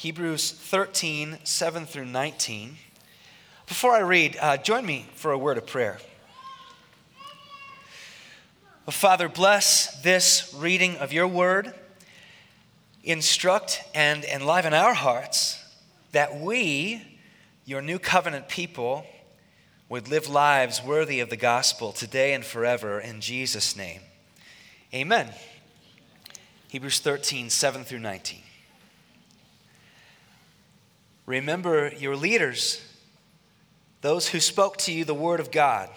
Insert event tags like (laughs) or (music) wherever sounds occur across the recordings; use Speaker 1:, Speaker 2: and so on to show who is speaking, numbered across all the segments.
Speaker 1: Hebrews 13, 7 through 19. Before I read, uh, join me for a word of prayer. Oh, Father, bless this reading of your word. Instruct and enliven our hearts that we, your new covenant people, would live lives worthy of the gospel today and forever in Jesus' name. Amen. Hebrews 13, 7 through 19. Remember your leaders, those who spoke to you the word of God.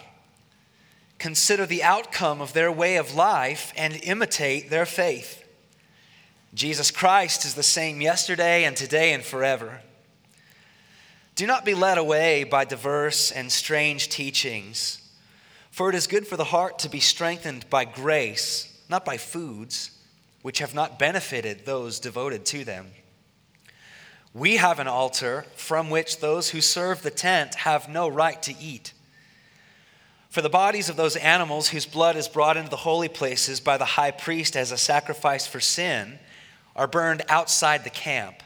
Speaker 1: Consider the outcome of their way of life and imitate their faith. Jesus Christ is the same yesterday and today and forever. Do not be led away by diverse and strange teachings, for it is good for the heart to be strengthened by grace, not by foods, which have not benefited those devoted to them. We have an altar from which those who serve the tent have no right to eat. For the bodies of those animals whose blood is brought into the holy places by the high priest as a sacrifice for sin are burned outside the camp.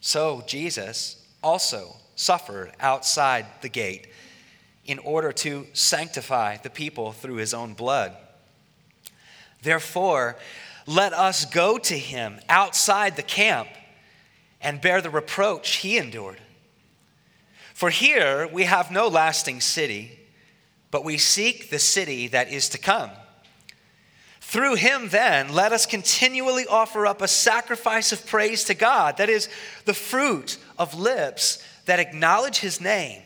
Speaker 1: So Jesus also suffered outside the gate in order to sanctify the people through his own blood. Therefore, let us go to him outside the camp and bear the reproach he endured. For here we have no lasting city, but we seek the city that is to come. Through him, then, let us continually offer up a sacrifice of praise to God, that is, the fruit of lips that acknowledge his name.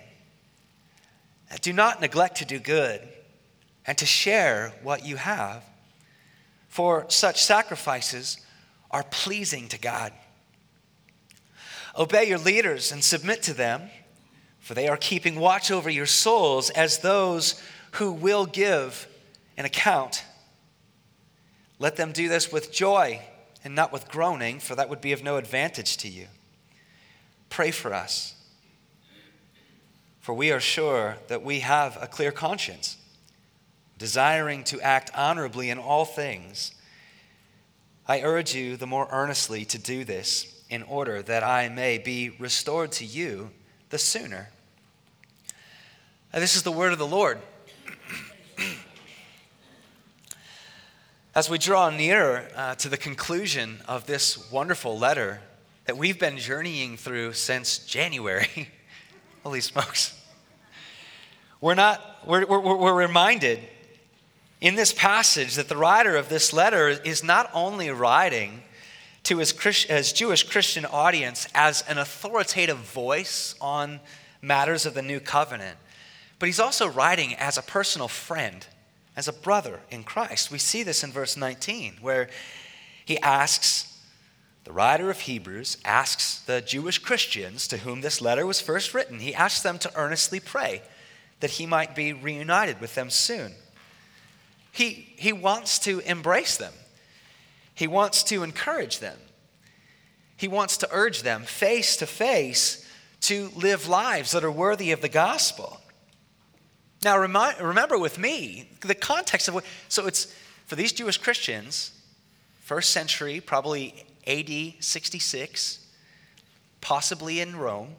Speaker 1: Do not neglect to do good and to share what you have, for such sacrifices are pleasing to God. Obey your leaders and submit to them, for they are keeping watch over your souls as those who will give an account. Let them do this with joy and not with groaning, for that would be of no advantage to you. Pray for us, for we are sure that we have a clear conscience, desiring to act honorably in all things. I urge you the more earnestly to do this in order that I may be restored to you the sooner. this is the word of the Lord. As we draw nearer uh, to the conclusion of this wonderful letter that we've been journeying through since January, (laughs) holy smokes, we're, not, we're, we're, we're reminded in this passage that the writer of this letter is not only writing to his, Christ, his Jewish Christian audience as an authoritative voice on matters of the new covenant, but he's also writing as a personal friend, as a brother in Christ. We see this in verse 19, where he asks, the writer of Hebrews asks the Jewish Christians to whom this letter was first written, he asks them to earnestly pray that he might be reunited with them soon. He, he wants to embrace them. He wants to encourage them. He wants to urge them face to face to live lives that are worthy of the gospel. Now, remember with me the context of what, so it's for these Jewish Christians, first century, probably AD 66, possibly in Rome,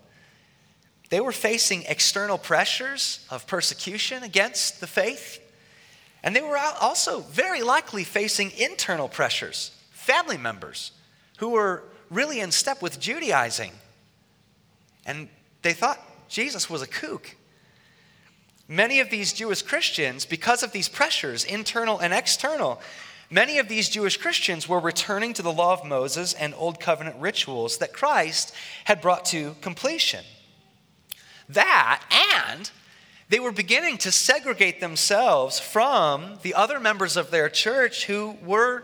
Speaker 1: they were facing external pressures of persecution against the faith. And they were also very likely facing internal pressures, family members who were really in step with Judaizing. And they thought Jesus was a kook. Many of these Jewish Christians, because of these pressures, internal and external, many of these Jewish Christians were returning to the law of Moses and Old Covenant rituals that Christ had brought to completion. That and they were beginning to segregate themselves from the other members of their church who were,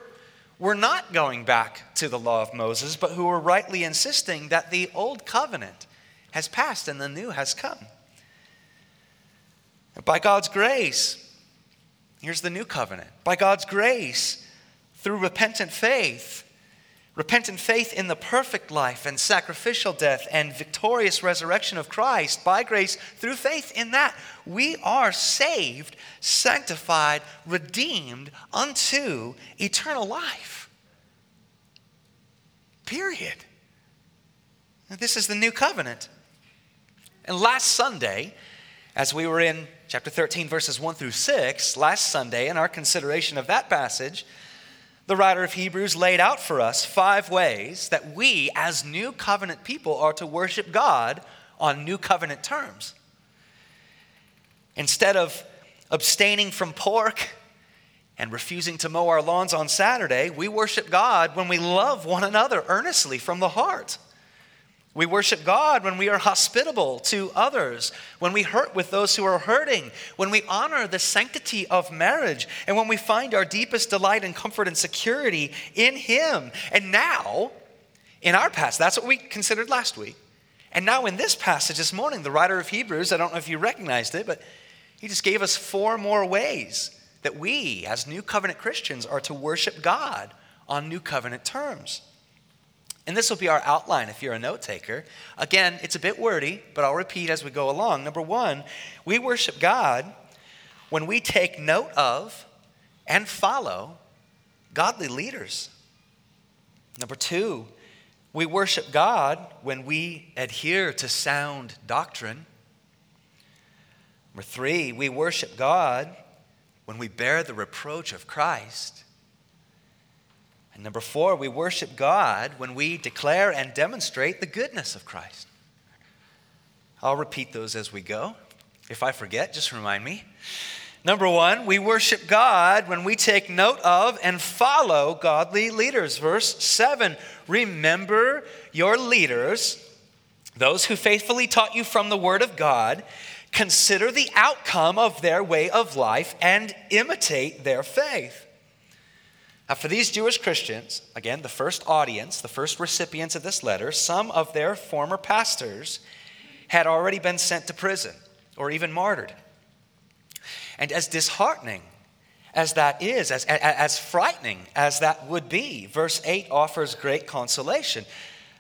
Speaker 1: were not going back to the law of Moses, but who were rightly insisting that the old covenant has passed and the new has come. By God's grace, here's the new covenant. By God's grace, through repentant faith, Repentant faith in the perfect life and sacrificial death and victorious resurrection of Christ by grace through faith in that, we are saved, sanctified, redeemed unto eternal life. Period. This is the new covenant. And last Sunday, as we were in chapter 13, verses 1 through 6, last Sunday, in our consideration of that passage, the writer of Hebrews laid out for us five ways that we, as new covenant people, are to worship God on new covenant terms. Instead of abstaining from pork and refusing to mow our lawns on Saturday, we worship God when we love one another earnestly from the heart. We worship God when we are hospitable to others, when we hurt with those who are hurting, when we honor the sanctity of marriage, and when we find our deepest delight and comfort and security in Him. And now, in our past, that's what we considered last week. And now, in this passage this morning, the writer of Hebrews, I don't know if you recognized it, but he just gave us four more ways that we, as new covenant Christians, are to worship God on new covenant terms. And this will be our outline if you're a note taker. Again, it's a bit wordy, but I'll repeat as we go along. Number one, we worship God when we take note of and follow godly leaders. Number two, we worship God when we adhere to sound doctrine. Number three, we worship God when we bear the reproach of Christ. And number four, we worship God when we declare and demonstrate the goodness of Christ. I'll repeat those as we go. If I forget, just remind me. Number one, we worship God when we take note of and follow godly leaders. Verse 7 Remember your leaders, those who faithfully taught you from the Word of God. Consider the outcome of their way of life and imitate their faith. Now, for these Jewish Christians, again, the first audience, the first recipients of this letter, some of their former pastors had already been sent to prison or even martyred. And as disheartening as that is, as, as, frightening as that would be, verse 8 offers great consolation.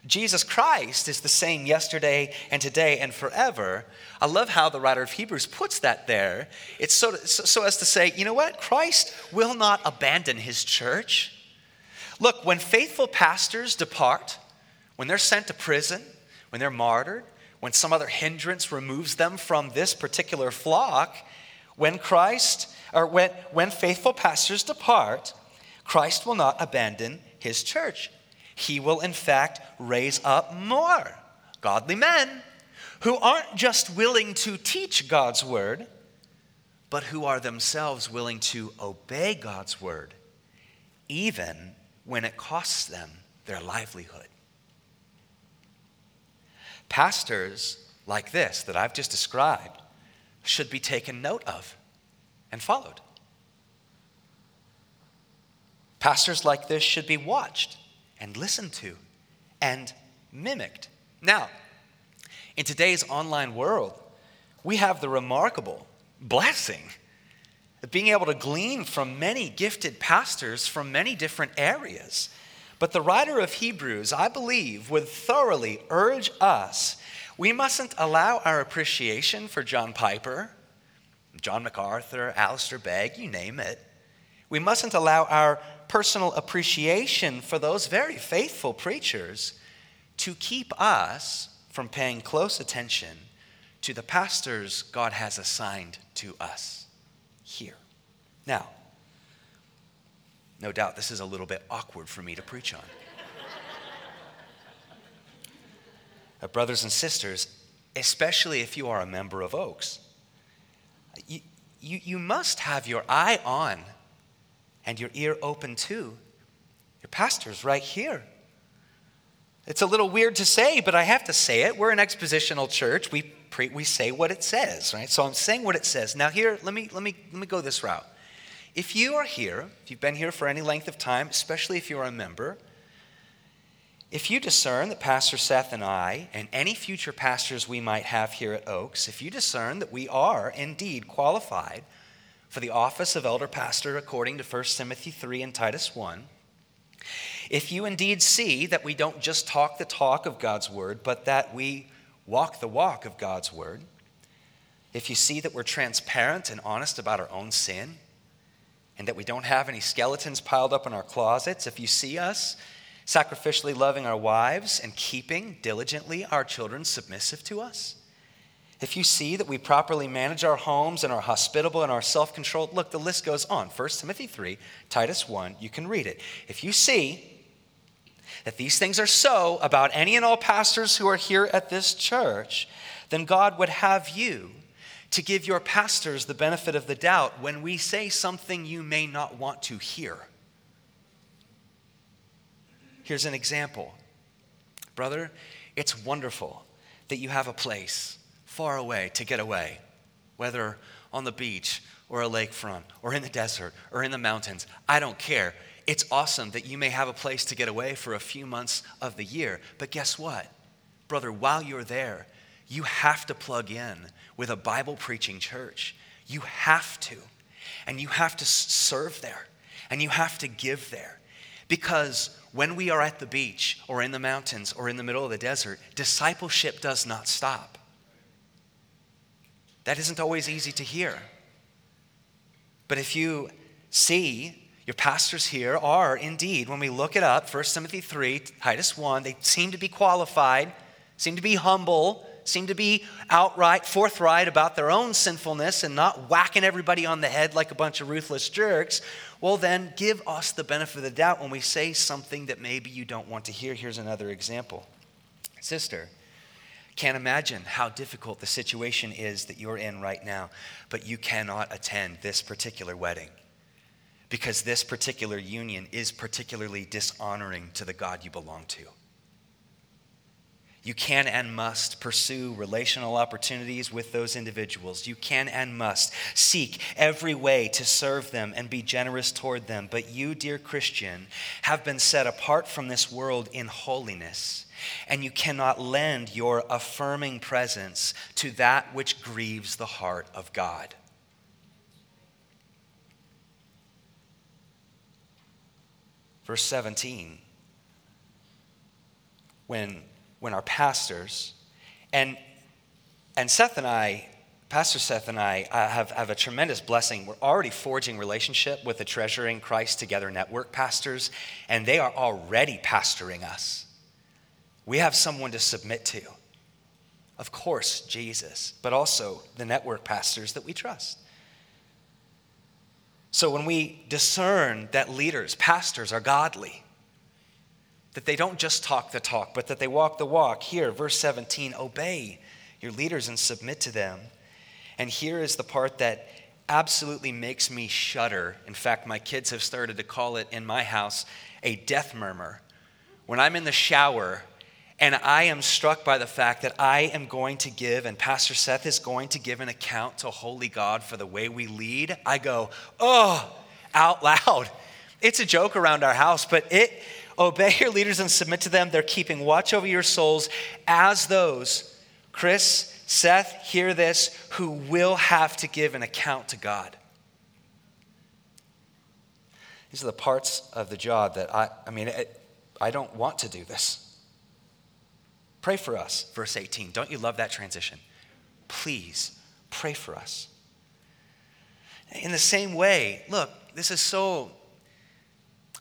Speaker 1: Jesus Christ is the same yesterday and today and forever. I love how the writer of Hebrews puts that there. It's so, so as to say, you know what? Christ will not abandon his church. Look, when faithful pastors depart, when they're sent to prison, when they're martyred, when some other hindrance removes them from this particular flock, when Christ, or when, when faithful pastors depart, Christ will not abandon his church. He will, in fact, raise up more godly men who aren't just willing to teach God's word, but who are themselves willing to obey God's word, even when it costs them their livelihood. Pastors like this that I've just described should be taken note of and followed. Pastors like this should be watched and listened to and mimicked. Now, in today's online world, we have the remarkable blessing of being able to glean from many gifted pastors from many different areas. But the writer of Hebrews, I believe, would thoroughly urge us we mustn't allow our appreciation for John Piper, John MacArthur, Alistair Begg, you name it. We mustn't allow our personal appreciation for those very faithful preachers to keep us from paying close attention to the pastors God has assigned to us here. Now, no doubt this is a little bit awkward for me to preach on. but, brothers and sisters, especially if you are a member of Oaks, you, you, you must have your eye on and your ear open too. Your pastor's right here. It's a little weird to say, but I have to say it. We're an expositional church. We, pre- we say what it says, right? So I'm saying what it says. Now, here, let me, let, me, let me go this route. If you are here, if you've been here for any length of time, especially if you're a member, if you discern that Pastor Seth and I, and any future pastors we might have here at Oaks, if you discern that we are indeed qualified for the office of elder pastor according to 1 Timothy 3 and Titus 1. If you indeed see that we don't just talk the talk of God's word, but that we walk the walk of God's word, if you see that we're transparent and honest about our own sin, and that we don't have any skeletons piled up in our closets, if you see us sacrificially loving our wives and keeping diligently our children submissive to us? If you see that we properly manage our homes and are hospitable and are self controlled, look, the list goes on. 1 Timothy 3, Titus 1, you can read it. If you see that these things are so about any and all pastors who are here at this church, then God would have you to give your pastors the benefit of the doubt when we say something you may not want to hear. Here's an example. Brother, it's wonderful that you have a place far away to get away, whether on the beach or a lakefront or in the desert or in the mountains. I don't care. It's awesome that you may have a place to get away for a few months of the year. But guess what? Brother, while you're there, you have to plug in with a Bible preaching church. You have to. And you have to serve there. And you have to give there. Because when we are at the beach or in the mountains or in the middle of the desert, discipleship does not stop. That isn't always easy to hear. But if you see your pastors here are indeed, when we look it up, 1 Timothy 3, Titus 1, they seem to be qualified, seem to be humble, seem to be outright forthright about their own sinfulness and not whacking everybody on the head like a bunch of ruthless jerks. Well, then give us the benefit of the doubt when we say something that maybe you don't want to hear. Here's another example. Sister, can't imagine how difficult the situation is that you're in right now, but you cannot attend this particular wedding because this particular union is particularly dishonoring to the God you belong to. You can and must pursue relational opportunities with those individuals. You can and must seek every way to serve them and be generous toward them. But you, dear Christian, have been set apart from this world in holiness and you cannot lend your affirming presence to that which grieves the heart of God. Verse 17 when, when our pastors, and, and Seth and I, Pastor Seth and I uh, have, have a tremendous blessing. We're already forging relationship with the Treasuring Christ Together Network pastors, and they are already pastoring us. We have someone to submit to. Of course, Jesus, but also the network pastors that we trust. So when we discern that leaders, pastors, are godly, that they don't just talk the talk, but that they walk the walk, here, verse 17, obey your leaders and submit to them. And here is the part that absolutely makes me shudder. In fact, my kids have started to call it in my house a death murmur. When I'm in the shower and I am struck by the fact that I am going to give, and Pastor Seth is going to give an account to Holy God for the way we lead. I go, oh, out loud. It's a joke around our house, but it, obey your leaders and submit to them. They're keeping watch over your souls as those, Chris, Seth, hear this, who will have to give an account to God. These are the parts of the job that I, I mean, it, I don't want to do this. Pray for us, verse 18. Don't you love that transition? Please pray for us. In the same way, look, this is so,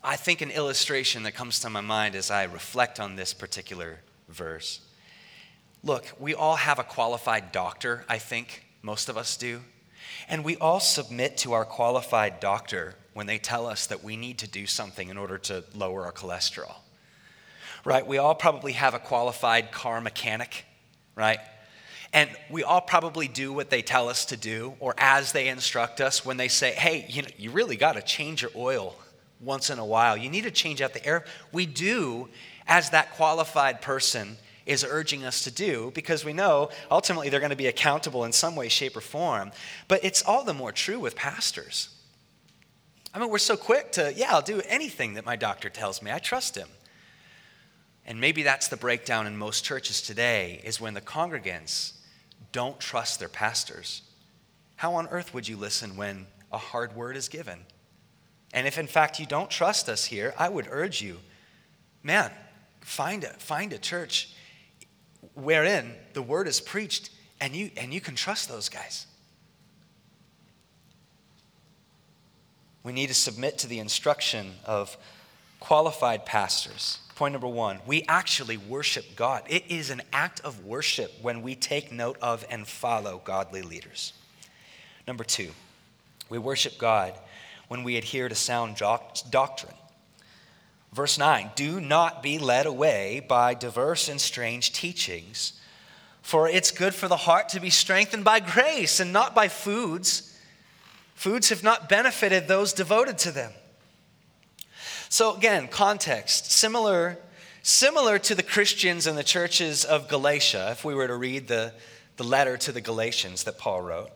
Speaker 1: I think, an illustration that comes to my mind as I reflect on this particular verse. Look, we all have a qualified doctor, I think, most of us do. And we all submit to our qualified doctor when they tell us that we need to do something in order to lower our cholesterol right? We all probably have a qualified car mechanic, right? And we all probably do what they tell us to do or as they instruct us when they say, hey, you, know, you really got to change your oil once in a while. You need to change out the air. We do as that qualified person is urging us to do because we know ultimately they're going to be accountable in some way, shape, or form. But it's all the more true with pastors. I mean, we're so quick to, yeah, I'll do anything that my doctor tells me. I trust him. And maybe that's the breakdown in most churches today is when the congregants don't trust their pastors. How on earth would you listen when a hard word is given? And if in fact you don't trust us here, I would urge you, man, find a, find a church wherein the word is preached and you, and you can trust those guys. We need to submit to the instruction of qualified pastors. Point number one we actually worship God. It is an act of worship when we take note of and follow godly leaders. Number two, we worship God when we adhere to sound doctrine. Verse 9 Do not be led away by diverse and strange teachings, for it's good for the heart to be strengthened by grace and not by foods. Foods have not benefited those devoted to them. So, again, context similar, similar to the Christians and the churches of Galatia, if we were to read the, the letter to the Galatians that Paul wrote.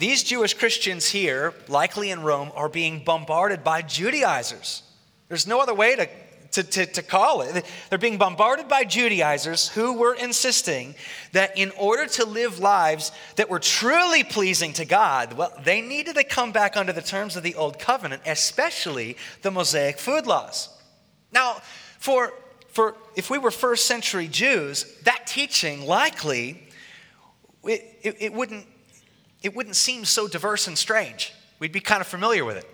Speaker 1: These Jewish Christians here, likely in Rome, are being bombarded by Judaizers. There's no other way to, to, to, to, call it. They're being bombarded by Judaizers who were insisting that in order to live lives that were truly pleasing to God, well, they needed to come back under the terms of the Old Covenant, especially the Mosaic food laws. Now, for, for if we were first century Jews, that teaching likely it, it, it wouldn't it wouldn't seem so diverse and strange. We'd be kind of familiar with it.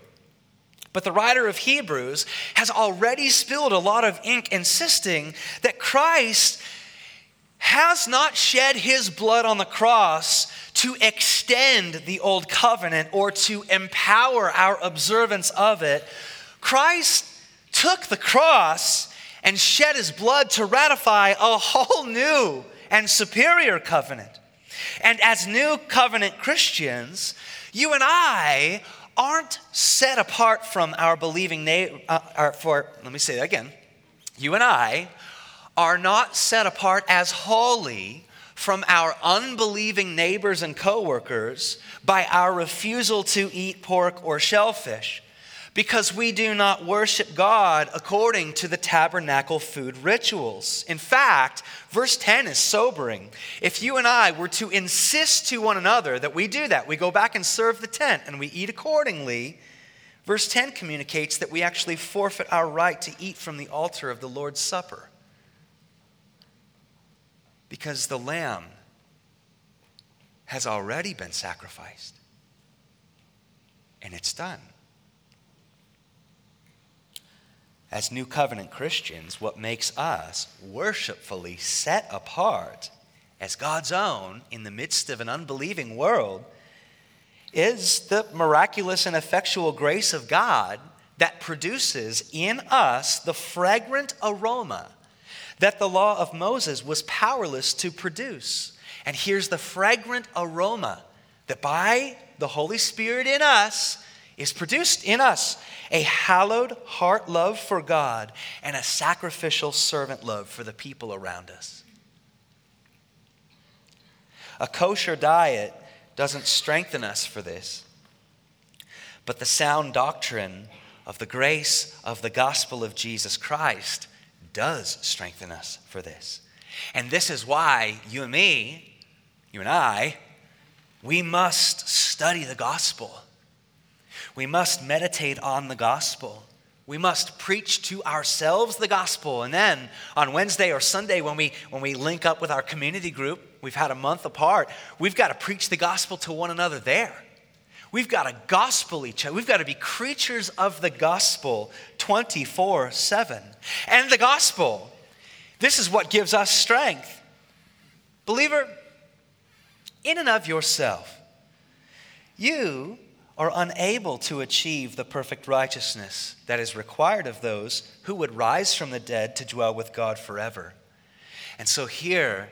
Speaker 1: But the writer of Hebrews has already spilled a lot of ink insisting that Christ has not shed his blood on the cross to extend the old covenant or to empower our observance of it. Christ took the cross and shed his blood to ratify a whole new and superior covenant. And as new covenant Christians, you and I aren't set apart from our believing neighbor. Uh, for let me say that again. You and I are not set apart as holy from our unbelieving neighbors and coworkers by our refusal to eat pork or shellfish because we do not worship God according to the tabernacle food rituals. In fact, verse 10 is sobering. If you and I were to insist to one another that we do that, we go back and serve the tent and we eat accordingly, verse 10 communicates that we actually forfeit our right to eat from the altar of the Lord's Supper. Because the lamb has already been sacrificed. And it's done. As New Covenant Christians, what makes us worshipfully set apart as God's own in the midst of an unbelieving world is the miraculous and effectual grace of God that produces in us the fragrant aroma that the law of Moses was powerless to produce. And here's the fragrant aroma that by the Holy Spirit in us is produced in us a hallowed heart love for God and a sacrificial servant love for the people around us. A kosher diet doesn't strengthen us for this, but the sound doctrine of the grace of the gospel of Jesus Christ does strengthen us for this. And this is why you and me, you and I, we must study the gospel we must meditate on the gospel. We must preach to ourselves the gospel. And then on Wednesday or Sunday, when we, when we link up with our community group, we've had a month apart, we've got to preach the gospel to one another there. We've got to gospel each other. We've got to be creatures of the gospel 24 7. And the gospel, this is what gives us strength. Believer, in and of yourself, you are unable to achieve the perfect righteousness that is required of those who would rise from the dead to dwell with God forever. And so here,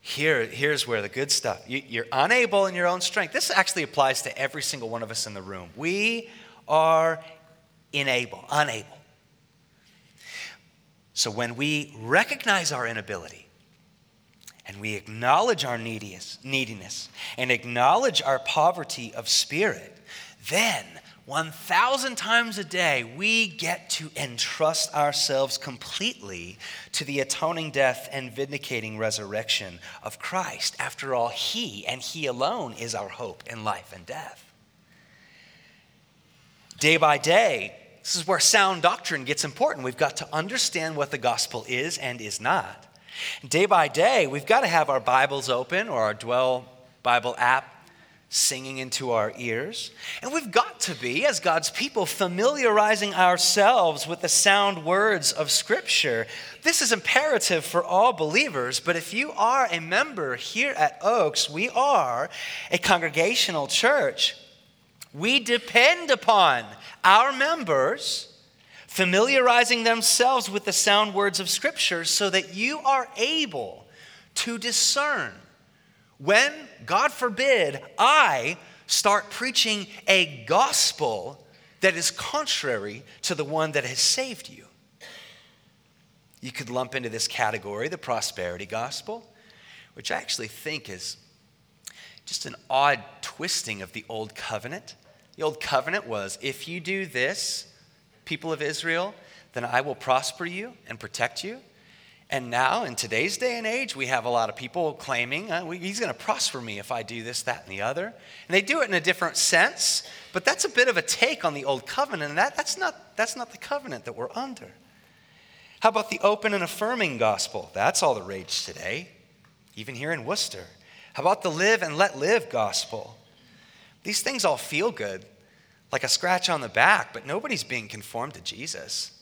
Speaker 1: here, here's where the good stuff. You, are unable in your own strength. This actually applies to every single one of us in the room. We are unable, unable. So when we recognize our inability, and we acknowledge our neediness and acknowledge our poverty of spirit, then 1,000 times a day, we get to entrust ourselves completely to the atoning death and vindicating resurrection of Christ. After all, He and He alone is our hope in life and death. Day by day, this is where sound doctrine gets important. We've got to understand what the gospel is and is not. Day by day, we've got to have our Bibles open or our Dwell Bible app singing into our ears. And we've got to be, as God's people, familiarizing ourselves with the sound words of Scripture. This is imperative for all believers, but if you are a member here at Oaks, we are a congregational church. We depend upon our members familiarizing themselves with the sound words of Scripture so that you are able to discern when, God forbid, I start preaching a gospel that is contrary to the one that has saved you. You could lump into this category the prosperity gospel, which I actually think is just an odd twisting of the old covenant. The old covenant was if you do this, people of Israel, then I will prosper you and protect you. And now, in today's day and age, we have a lot of people claiming, uh, he's going to prosper me if I do this, that, and the other. And they do it in a different sense, but that's a bit of a take on the old covenant, and that, that's, not, that's not the covenant that we're under. How about the open and affirming gospel? That's all the rage today, even here in Worcester. How about the live and let live gospel? These things all feel good, like a scratch on the back, but nobody's being conformed to Jesus.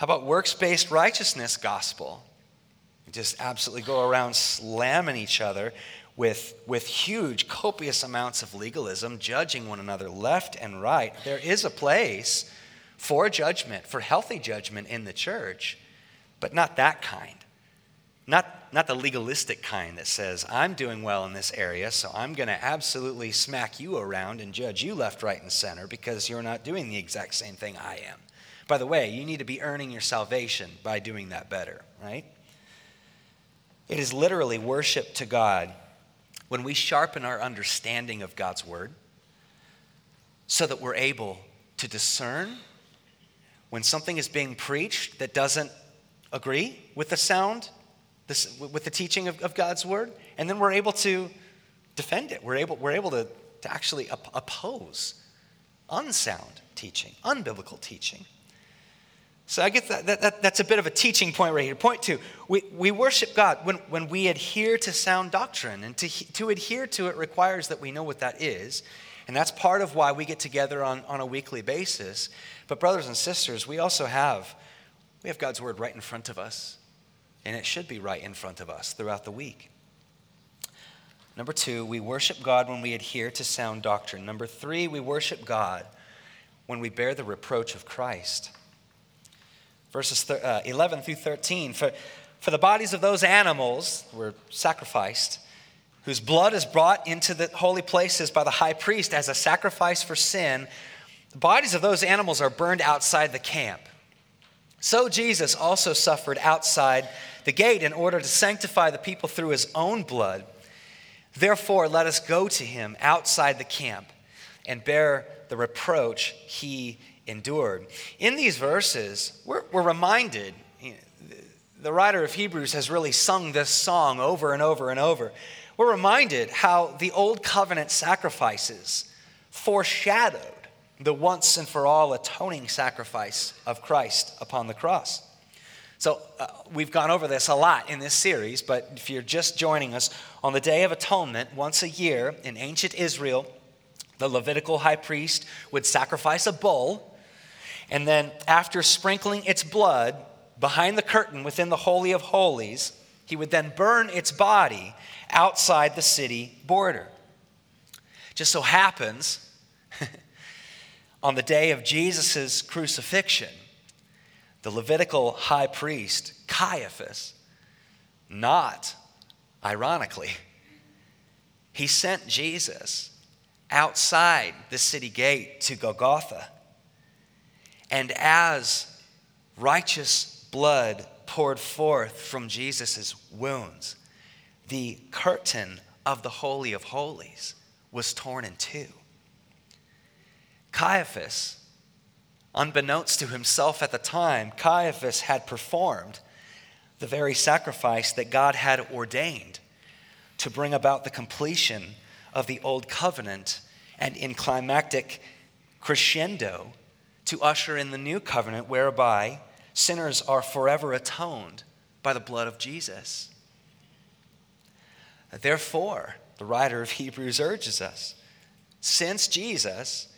Speaker 1: How about works based righteousness gospel? We just absolutely go around slamming each other with, with huge, copious amounts of legalism, judging one another left and right. There is a place for judgment, for healthy judgment in the church, but not that kind. Not, not the legalistic kind that says, I'm doing well in this area, so I'm going to absolutely smack you around and judge you left, right, and center because you're not doing the exact same thing I am. By the way, you need to be earning your salvation by doing that better, right? It is literally worship to God when we sharpen our understanding of God's word so that we're able to discern when something is being preached that doesn't agree with the sound, with the teaching of, of God's word, and then we're able to defend it. We're able, we're able to, to actually oppose unsound teaching, unbiblical teaching. So I guess that, that, that, that's a bit of a teaching point right here. Point two, we, we worship God when, when we adhere to sound doctrine. And to, to adhere to it requires that we know what that is. And that's part of why we get together on, on a weekly basis. But brothers and sisters, we also have, we have God's word right in front of us. And it should be right in front of us throughout the week. Number two, we worship God when we adhere to sound doctrine. Number three, we worship God when we bear the reproach of Christ verses uh, 11 through 13. For, for the bodies of those animals were sacrificed, whose blood is brought into the holy places by the high priest as a sacrifice for sin, the bodies of those animals are burned outside the camp. So Jesus also suffered outside the gate in order to sanctify the people through his own blood. Therefore, let us go to him outside the camp and bear the reproach he endured. In these verses, we're, we're reminded, the writer of Hebrews has really sung this song over and over and over. We're reminded how the old covenant sacrifices foreshadowed the once and for all atoning sacrifice of Christ upon the cross. So, uh, we've gone over this a lot in this series, but if you're just joining us, on the Day of Atonement, once a year in ancient Israel, the Levitical high priest would sacrifice a bull and then, after sprinkling its blood behind the curtain within the Holy of Holies, he would then burn its body outside the city border. Just so happens, (laughs) on the day of Jesus' crucifixion, the Levitical high priest, Caiaphas, not ironically, he sent Jesus outside the city gate to Golgotha and as righteous blood poured forth from Jesus' wounds, the curtain of the Holy of Holies was torn in two. Caiaphas, unbeknownst to himself at the time, Caiaphas had performed the very sacrifice that God had ordained to bring about the completion of the old covenant and in climactic crescendo to usher in the new covenant whereby sinners are forever atoned by the blood of Jesus. Therefore, the writer of Hebrews urges us. Since Jesus,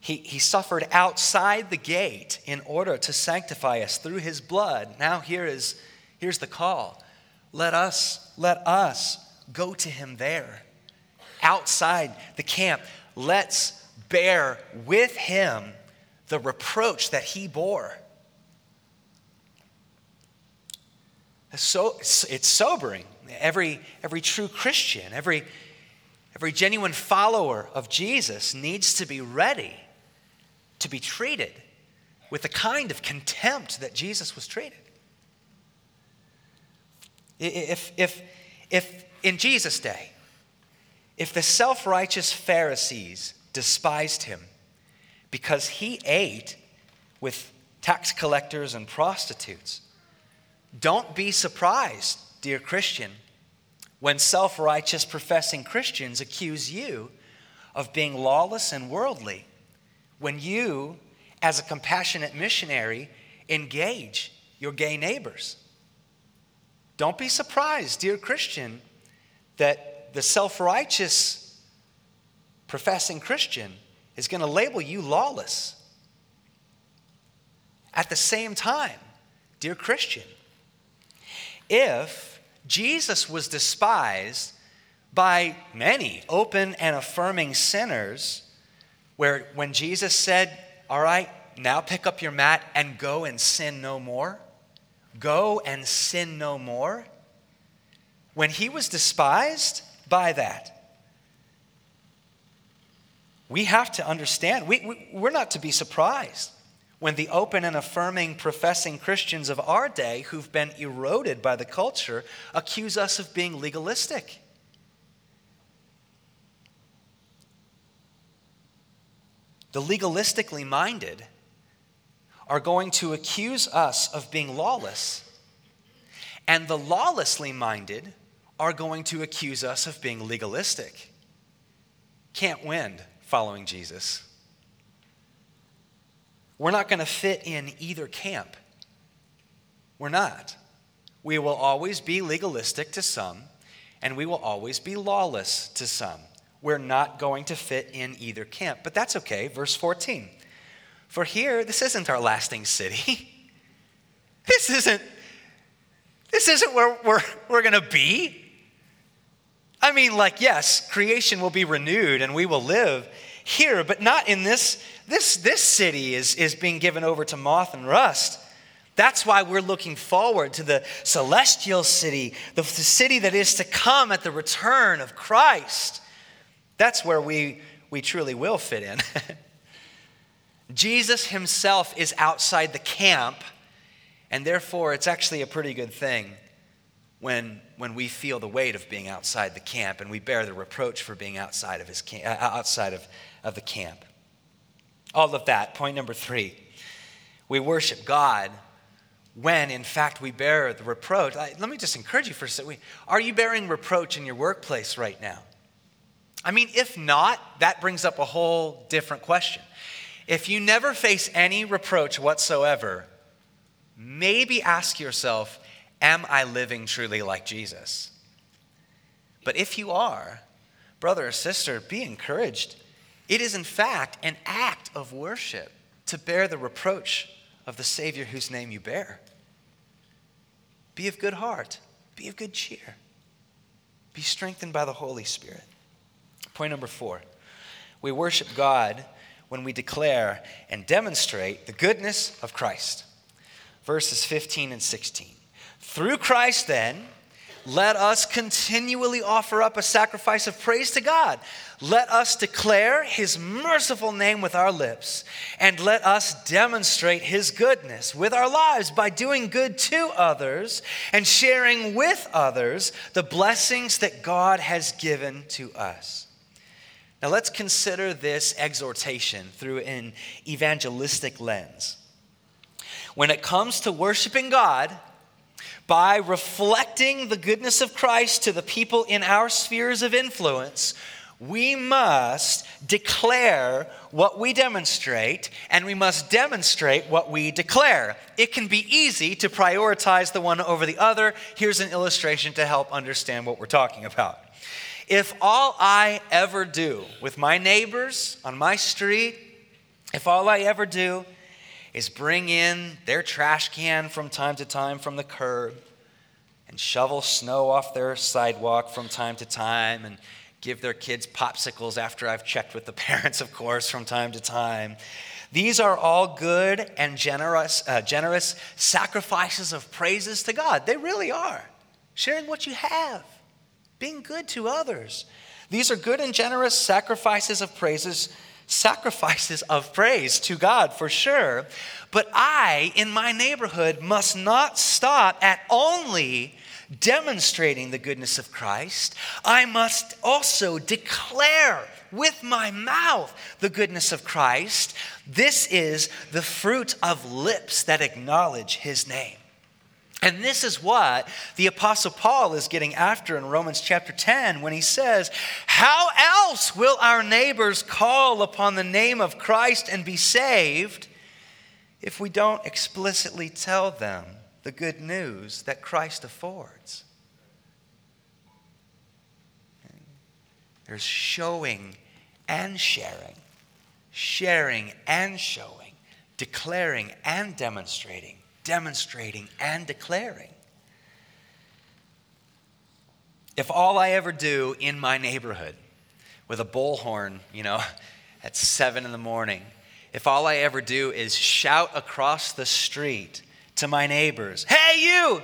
Speaker 1: he, he suffered outside the gate in order to sanctify us through his blood. Now here is here's the call. Let us, let us go to him there. Outside the camp. Let's bear with him the reproach that he bore. So it's sobering. Every, every true Christian, every, every genuine follower of Jesus needs to be ready to be treated with the kind of contempt that Jesus was treated. If, if, if in Jesus' day, if the self righteous Pharisees despised him because he ate with tax collectors and prostitutes, don't be surprised, dear Christian, when self righteous professing Christians accuse you of being lawless and worldly, when you, as a compassionate missionary, engage your gay neighbors. Don't be surprised, dear Christian, that the self righteous professing Christian is going to label you lawless. At the same time, dear Christian, if Jesus was despised by many open and affirming sinners, where when Jesus said, All right, now pick up your mat and go and sin no more, go and sin no more, when he was despised by that, we have to understand, we, we, we're not to be surprised when the open and affirming professing Christians of our day who've been eroded by the culture accuse us of being legalistic. The legalistically minded are going to accuse us of being lawless, and the lawlessly minded are going to accuse us of being legalistic. Can't win following Jesus. We're not going to fit in either camp. We're not. We will always be legalistic to some, and we will always be lawless to some. We're not going to fit in either camp. But that's okay. Verse 14. For here, this isn't our lasting city. (laughs) This isn't, this isn't where we're, we're going to be. I mean, like, yes, creation will be renewed and we will live here, but not in this this, this city is, is being given over to moth and rust. That's why we're looking forward to the celestial city, the, the city that is to come at the return of Christ. That's where we, we truly will fit in. (laughs) Jesus himself is outside the camp, and therefore it's actually a pretty good thing when, when we feel the weight of being outside the camp and we bear the reproach for being outside of, his camp, uh, outside of, of the camp. All of that. Point number three. We worship God when, in fact, we bear the reproach. Let me just encourage you for a second. Are you bearing reproach in your workplace right now? I mean, if not, that brings up a whole different question. If you never face any reproach whatsoever, maybe ask yourself, Am I living truly like Jesus? But if you are, brother or sister, be encouraged. It is, in fact, an act of worship to bear the reproach of the Savior whose name you bear. Be of good heart, be of good cheer, be strengthened by the Holy Spirit. Point number four we worship God when we declare and demonstrate the goodness of Christ. Verses 15 and 16. Through Christ, then, let us continually offer up a sacrifice of praise to God. Let us declare his merciful name with our lips, and let us demonstrate his goodness with our lives by doing good to others and sharing with others the blessings that God has given to us. Now, let's consider this exhortation through an evangelistic lens. When it comes to worshiping God, by reflecting the goodness of Christ to the people in our spheres of influence, we must declare what we demonstrate, and we must demonstrate what we declare. It can be easy to prioritize the one over the other. Here's an illustration to help understand what we're talking about. If all I ever do with my neighbors on my street, if all I ever do is bring in their trash can from time to time from the curb and shovel snow off their sidewalk from time to time and give their kids popsicles after I've checked with the (laughs) parents, of course, from time to time. These are all good and generous, uh, generous sacrifices of praises to God. They really are. Sharing what you have, being good to others. These are good and generous sacrifices of praises sacrifices of praise to God for sure. But I, in my neighborhood, must not stop at only demonstrating the goodness of Christ. I must also declare with my mouth the goodness of Christ. This is the fruit of lips that acknowledge his name. And this is what the Apostle Paul is getting after in Romans chapter 10 when he says, How else will our neighbors call upon the name of Christ and be saved if we don't explicitly tell them the good news that Christ affords? There's showing and sharing, sharing and showing, declaring and demonstrating demonstrating and declaring. If all I ever do in my neighborhood with a bullhorn, you know, (laughs) at seven in the morning, if all I ever do is shout across the street to my neighbors, hey, you!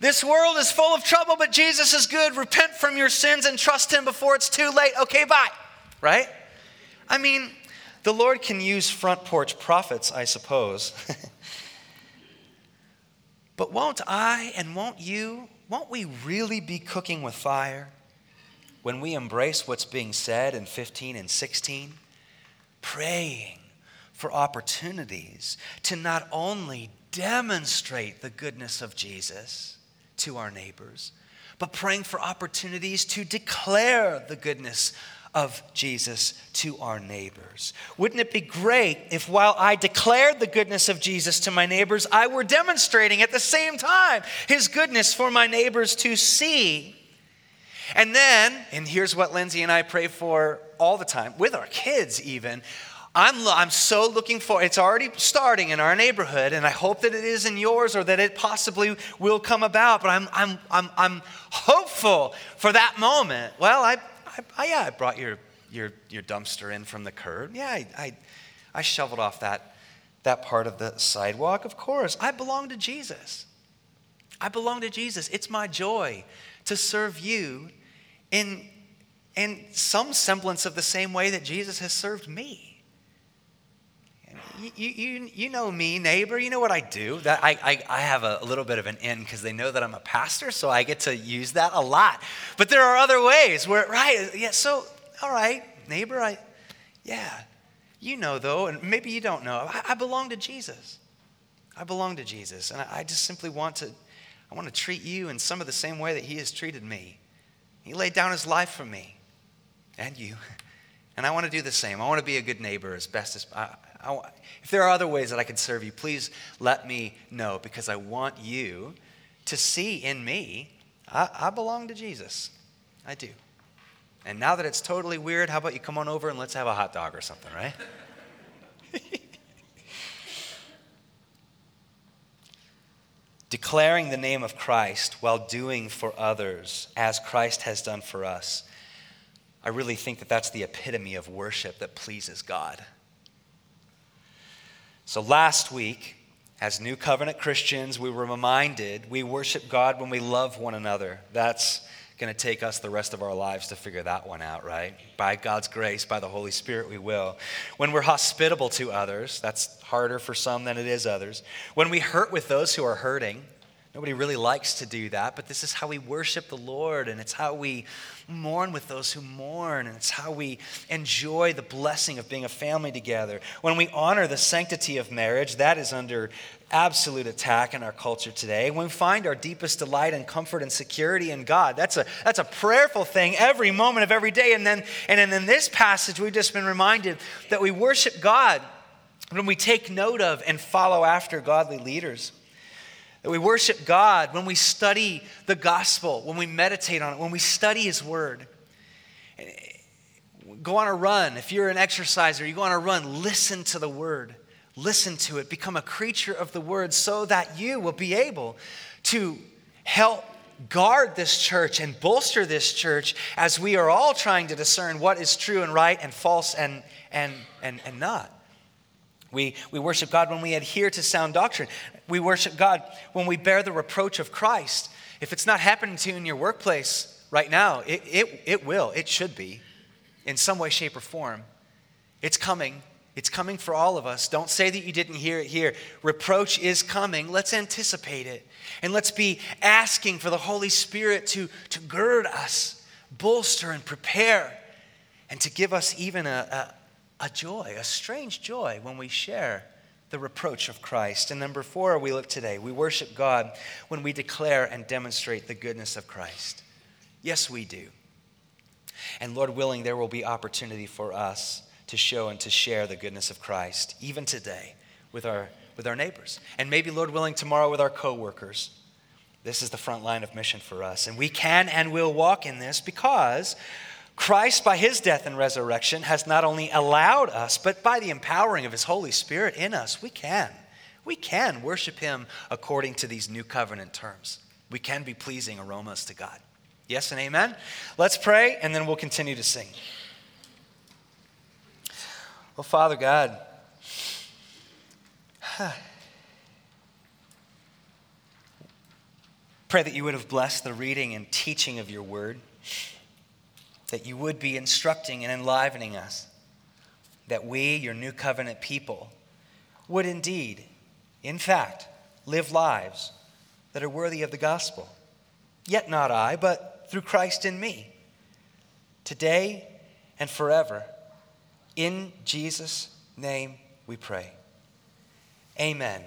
Speaker 1: This world is full of trouble, but Jesus is good. Repent from your sins and trust Him before it's too late. Okay, bye. Right? I mean, the Lord can use front porch prophets, I suppose. (laughs) But won't I and won't you, won't we really be cooking with fire when we embrace what's being said in 15 and 16? Praying for opportunities to not only demonstrate the goodness of Jesus to our neighbors, but praying for opportunities to declare the goodness of Jesus to our neighbors. Wouldn't it be great if while I declared the goodness of Jesus to my neighbors, I were demonstrating at the same time his goodness for my neighbors to see? And then, and here's what Lindsay and I pray for all the time, with our kids even. I'm, I'm so looking for it's already starting in our neighborhood and i hope that it is in yours or that it possibly will come about but i'm, I'm, I'm, I'm hopeful for that moment well I, I, yeah, I brought your, your, your dumpster in from the curb. Yeah, I, I, I shoveled off that, that part of the sidewalk. Of course, I belong to Jesus. I belong to Jesus. It's my joy to serve you in, in some semblance of the same way that Jesus has served me. You, you, you know me, neighbor. You know what I do. That I, I, I have a, little bit of an in because they know that I'm a pastor, so I get to use that a lot. But there are other ways where, right? Yeah. So, all right, neighbor. I, yeah. You know though, and maybe you don't know. I, I belong to Jesus. I belong to Jesus, and I, I just simply want to. I want to treat you in some of the same way that He has treated me. He laid down His life for me, and you. (laughs) And I want to do the same. I want to be a good neighbor as best as I, I, if there are other ways that I can serve you, please let me know because I want you to see in me, I, I belong to Jesus. I do. And now that it's totally weird, how about you come on over and let's have a hot dog or something, right? (laughs) Declaring the name of Christ while doing for others as Christ has done for us. I really think that that's the epitome of worship that pleases God. So last week, as New Covenant Christians, we were reminded we worship God when we love one another. That's going to take us the rest of our lives to figure that one out, right? By God's grace, by the Holy Spirit, we will. When we're hospitable to others, that's harder for some than it is others. When we hurt with those who are hurting, Nobody really likes to do that, but this is how we worship the Lord, and it's how we mourn with those who mourn, and it's how we enjoy the blessing of being a family together. When we honor the sanctity of marriage, that is under absolute attack in our culture today. When we find our deepest delight and comfort and security in God, that's a, that's a prayerful thing every moment of every day. And then, and then in this passage, we've just been reminded that we worship God when we take note of and follow after godly leaders. That we worship God when we study the gospel, when we meditate on it, when we study His word. Go on a run. If you're an exerciser, you go on a run, listen to the word. Listen to it. Become a creature of the word so that you will be able to help guard this church and bolster this church as we are all trying to discern what is true and right and false and, and, and, and not. We, we worship God when we adhere to sound doctrine. We worship God when we bear the reproach of Christ. If it's not happening to you in your workplace right now, it, it, it will, it should be, in some way, shape, or form. It's coming. It's coming for all of us. Don't say that you didn't hear it here. Reproach is coming. Let's anticipate it. And let's be asking for the Holy Spirit to, to gird us, bolster, and prepare, and to give us even a, a, a joy, a strange joy, when we share the reproach of Christ. And number four, we look today. We worship God when we declare and demonstrate the goodness of Christ. Yes, we do. And Lord willing, there will be opportunity for us to show and to share the goodness of Christ, even today, with our, with our neighbors. And maybe, Lord willing, tomorrow with our coworkers. This is the front line of mission for us. And we can and will walk in this because Christ, by his death and resurrection, has not only allowed us, but by the empowering of his Holy Spirit in us, we can. We can worship him according to these new covenant terms. We can be pleasing aromas to God. Yes and amen? Let's pray, and then we'll continue to sing. Well, Father God, (sighs) pray that you would have blessed the reading and teaching of your word that you would be instructing and enlivening us, that we, your new covenant people, would indeed, in fact, live lives that are worthy of the gospel. Yet not I, but through Christ in me, today and forever. In Jesus' name we pray. Amen.